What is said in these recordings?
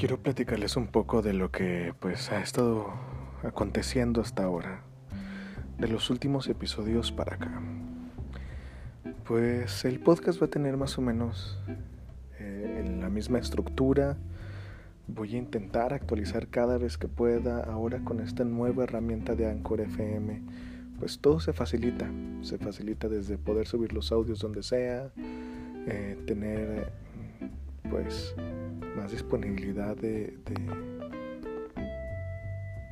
quiero platicarles un poco de lo que pues ha estado aconteciendo hasta ahora, de los últimos episodios para acá. Pues el podcast va a tener más o menos eh, la misma estructura. Voy a intentar actualizar cada vez que pueda. Ahora con esta nueva herramienta de Anchor FM, pues todo se facilita. Se facilita desde poder subir los audios donde sea, eh, tener pues más disponibilidad de,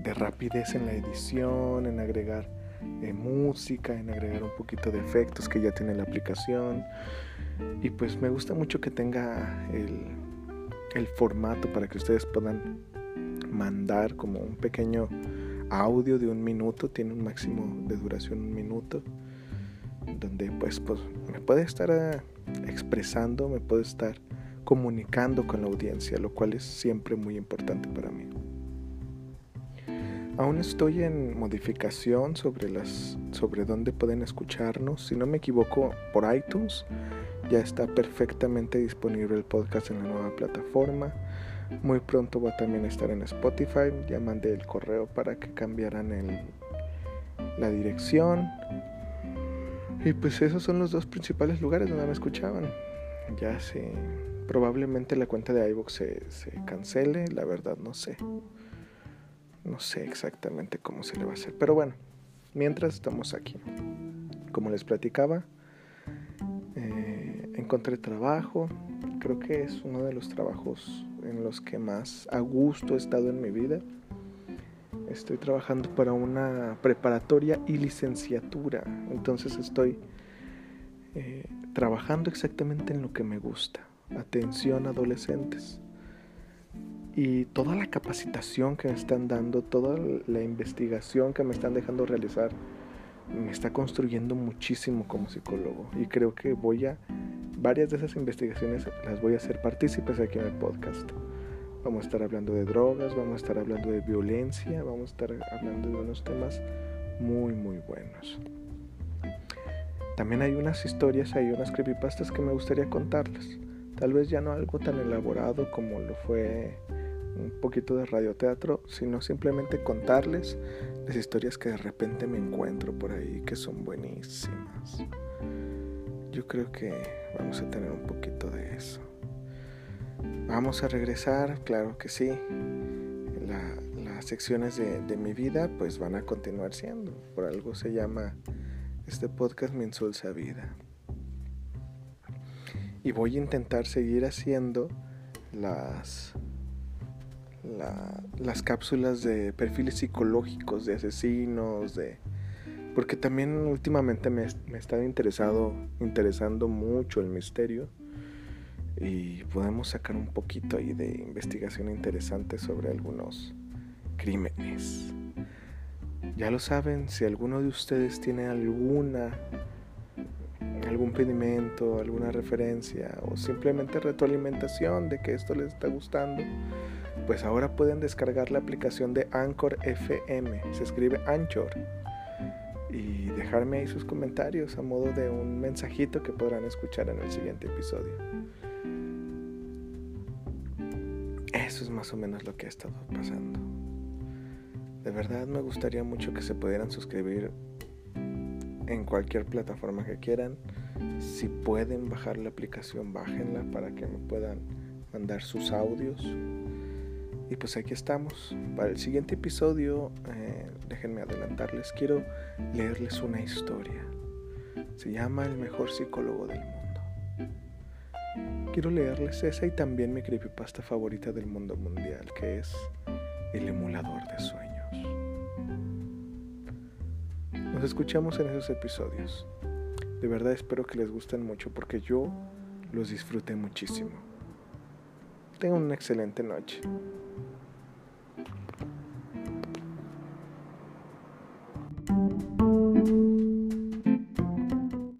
de, rapidez en la edición, en agregar eh, música, en agregar un poquito de efectos que ya tiene la aplicación. Y pues me gusta mucho que tenga el, el formato para que ustedes puedan mandar como un pequeño audio de un minuto, tiene un máximo de duración un minuto, donde pues, pues me puede estar eh, expresando, me puede estar comunicando con la audiencia, lo cual es siempre muy importante para mí. Aún estoy en modificación sobre las sobre dónde pueden escucharnos. Si no me equivoco, por iTunes ya está perfectamente disponible el podcast en la nueva plataforma. Muy pronto va a también estar en Spotify. Ya mandé el correo para que cambiaran el, la dirección. Y pues esos son los dos principales lugares donde me escuchaban. Ya se Probablemente la cuenta de iVoox se, se cancele, la verdad no sé. No sé exactamente cómo se le va a hacer. Pero bueno, mientras estamos aquí. Como les platicaba, eh, encontré trabajo. Creo que es uno de los trabajos en los que más a gusto he estado en mi vida. Estoy trabajando para una preparatoria y licenciatura. Entonces estoy eh, trabajando exactamente en lo que me gusta atención adolescentes. Y toda la capacitación que me están dando, toda la investigación que me están dejando realizar, me está construyendo muchísimo como psicólogo. Y creo que voy a, varias de esas investigaciones las voy a hacer partícipes aquí en el podcast. Vamos a estar hablando de drogas, vamos a estar hablando de violencia, vamos a estar hablando de unos temas muy, muy buenos. También hay unas historias, hay unas creepypastas que me gustaría contarles. Tal vez ya no algo tan elaborado como lo fue un poquito de radioteatro, sino simplemente contarles las historias que de repente me encuentro por ahí que son buenísimas. Yo creo que vamos a tener un poquito de eso. Vamos a regresar, claro que sí. las secciones de, mi vida pues van a continuar siendo. Por algo se llama este podcast Mi Insulsa Vida y voy a intentar seguir haciendo las las cápsulas de perfiles psicológicos de asesinos de porque también últimamente me, me está interesado interesando mucho el misterio y podemos sacar un poquito ahí de investigación interesante sobre algunos crímenes. Ya lo saben, si alguno de ustedes tiene alguna algún pedimento, alguna referencia o simplemente retroalimentación de que esto les está gustando, pues ahora pueden descargar la aplicación de Anchor FM, se escribe Anchor, y dejarme ahí sus comentarios a modo de un mensajito que podrán escuchar en el siguiente episodio. Eso es más o menos lo que ha estado pasando. De verdad me gustaría mucho que se pudieran suscribir en cualquier plataforma que quieran. Si pueden bajar la aplicación, bájenla para que me puedan mandar sus audios. Y pues aquí estamos. Para el siguiente episodio, eh, déjenme adelantarles, quiero leerles una historia. Se llama El mejor psicólogo del mundo. Quiero leerles esa y también mi creepypasta favorita del mundo mundial, que es El emulador de sueños. Nos escuchamos en esos episodios. De verdad espero que les gusten mucho porque yo los disfruté muchísimo. Tengan una excelente noche.